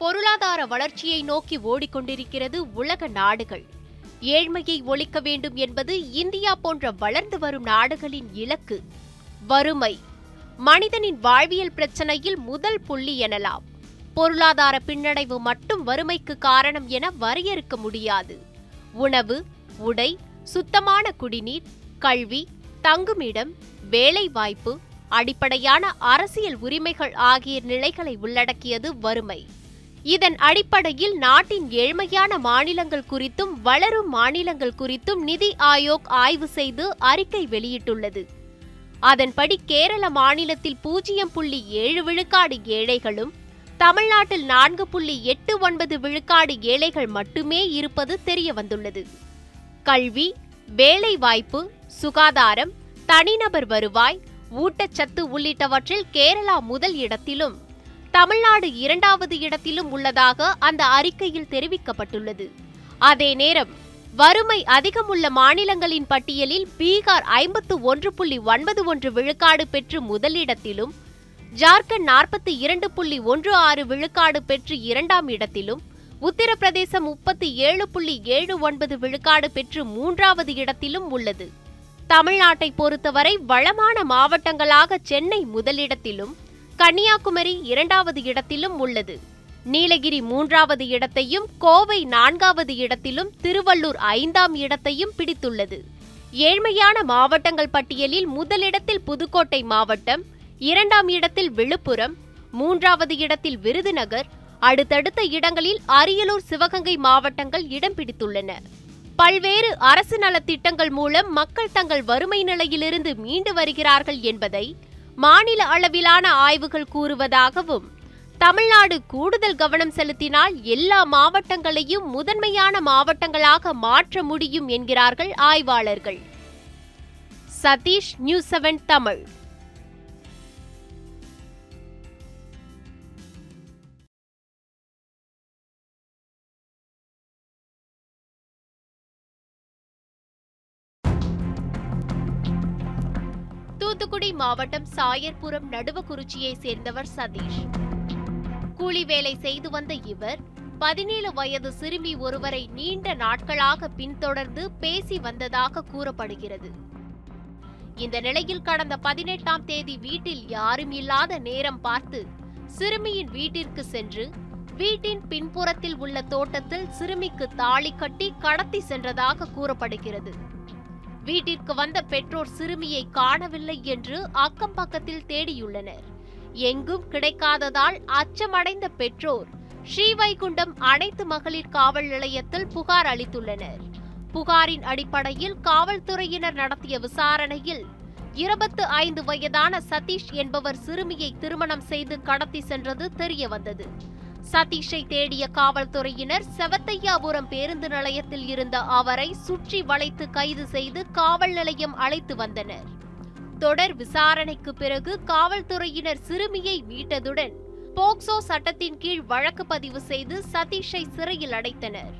பொருளாதார வளர்ச்சியை நோக்கி ஓடிக்கொண்டிருக்கிறது உலக நாடுகள். ஏழ்மையை ஒழிக்க வேண்டும் என்பது இந்தியா போன்ற வளர்ந்து வரும் நாடுகளின் இலக்கு. வறுமை. மனிதனின் வாழ்வியல் பிரச்சனையில் முதல் புள்ளி எனலாம். பொருளாதார பின்னடைவு மட்டும் வறுமைக்கு காரணம் என வரையறுக்க முடியாது. உணவு உடை சுத்தமான குடிநீர் கல்வி தங்குமிடம் வேலைவாய்ப்பு அடிப்படையான அரசியல் உரிமைகள் ஆகிய நிலைகளை உள்ளடக்கியது வறுமை. இதன் அடிப்படையில் நாட்டின் ஏழ்மையான மாநிலங்கள் குறித்தும் வளரும் மாநிலங்கள் குறித்தும் நிதி ஆயோக் ஆய்வு செய்து அறிக்கை வெளியிட்டுள்ளது. அதன்படி கேரள மாநிலத்தில் பூஜ்ஜியம் புள்ளி ஏழு விழுக்காடு ஏழைகளும் தமிழ்நாட்டில் நான்கு புள்ளி எட்டு ஒன்பது விழுக்காடு ஏழைகள் மட்டுமே இருப்பது தெரிய வந்துள்ளது கல்வி வேலைவாய்ப்பு சுகாதாரம் தனிநபர் வருவாய் ஊட்டச்சத்து உள்ளிட்டவற்றில் கேரளா முதல் இடத்திலும் தமிழ்நாடு இரண்டாவது இடத்திலும் உள்ளதாக அந்த அறிக்கையில் தெரிவிக்கப்பட்டுள்ளது. அதே நேரம் வறுமை அதிகமுள்ள மாநிலங்களின் பட்டியலில் பீகார் ஐம்பத்து ஒன்று புள்ளி ஒன்பது ஒன்று விழுக்காடு பெற்று முதலிடத்திலும் ஜார்க்கண்ட் நாற்பத்தி இரண்டு புள்ளி ஒன்று ஆறு விழுக்காடு பெற்று இரண்டாம் இடத்திலும் உத்தரப்பிரதேசம் முப்பத்தி ஏழு புள்ளி ஏழு ஒன்பது விழுக்காடு பெற்று மூன்றாவது இடத்திலும் உள்ளது. தமிழ்நாட்டை பொறுத்தவரை வளமான மாவட்டங்களாக சென்னை முதலிடத்திலும் கன்னியாகுமரி இரண்டாவது இடத்திலும் உள்ளது. நீலகிரி மூன்றாவது இடத்தையும் கோவை நான்காவது இடத்திலும் திருவள்ளூர் ஐந்தாம் இடத்தையும் பிடித்துள்ளது. ஏழ்மையான மாவட்டங்கள் பட்டியலில் முதலிடத்தில் புதுக்கோட்டை மாவட்டம் இரண்டாம் இடத்தில் விழுப்புரம் மூன்றாவது இடத்தில் விருதுநகர் அடுத்தடுத்த இடங்களில் அரியலூர் சிவகங்கை மாவட்டங்கள் இடம் பிடித்துள்ளன. பல்வேறு அரசு நலத்திட்டங்கள் மூலம் மக்கள் தங்கள் வறுமை நிலையிலிருந்து மீண்டு வருகிறார்கள் என்பதை மாநில அளவிலான ஆய்வுகள் கூறுவதாகவும் தமிழ்நாடு கூடுதல் கவனம் செலுத்தினால் எல்லா மாவட்டங்களையும் முதன்மையான மாவட்டங்களாக மாற்ற முடியும் என்கிறார்கள் ஆய்வாளர்கள். Sathish news seven Tamil. Thoothukudi மாவட்டம் சாயர்புரம் நடுவக்குறிச்சியை சேர்ந்தவர் சதீஷ். கூலி வேலை செய்து வந்த இவர் பதினேழு வயது சிறுமி ஒருவரை நீண்ட நாட்களாக பின்தொடர்ந்து பேசி வந்ததாக கூறப்படுகிறது. இந்த நிலையில் கடந்த பதினெட்டாம் தேதி வீட்டில் யாரும் இல்லாத நேரம் பார்த்து சிறுமியின் வீட்டிற்கு சென்று வீட்டின் பின்புறத்தில் உள்ள தோட்டத்தில் சிறுமிக்கு தாலி கட்டி கடத்தி சென்றதாக கூறப்படுகிறது. வீட்டிற்கு வந்த பெற்றோர் சிறுமியை காணவில்லை என்று அக்கம் பக்கத்தில் தேடியுள்ளனர். எங்கும் கிடைக்காததால் அச்சமடைந்த பெற்றோர் ஸ்ரீவைகுண்டம் அனைத்து மகளிர் காவல் நிலையத்தில் புகார் அளித்துள்ளனர். புகாரின் அடிப்படையில் காவல்துறையினர் நடத்திய விசாரணையில் இருபத்து ஐந்து வயதான சதீஷ் என்பவர் சிறுமியை திருமணம் செய்து கடத்தி சென்றது தெரிய வந்தது சதீஷை தேடிய காவல்துறையினர் செவத்தையாபுரம் பேருந்து நிலையத்தில் இருந்த அவரை சுற்றி வளைத்து கைது செய்து காவல் நிலையம் அழைத்து வந்தனர். தொடர் விசாரணைக்கு பிறகு காவல்துறையினர் சிறுமியை மீட்டதுடன் போக்சோ சட்டத்தின் கீழ் வழக்கு பதிவு செய்து சதீஷை சிறையில் அடைத்தனர்.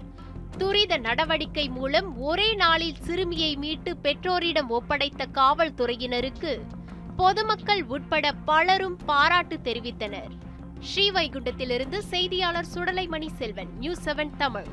துரித நடவடிக்கை மூலம் ஒரே நாளில் சிறுமியை மீட்டு பெற்றோரிடம் ஒப்படைத்த காவல்துறையினருக்கு பொதுமக்கள் உட்பட பலரும் பாராட்டு தெரிவித்தனர். ஸ்ரீவைகுண்டத்திலிருந்து செய்தியாளர் சுடலைமணி செல்வன் நியூஸ் செவன் தமிழ்.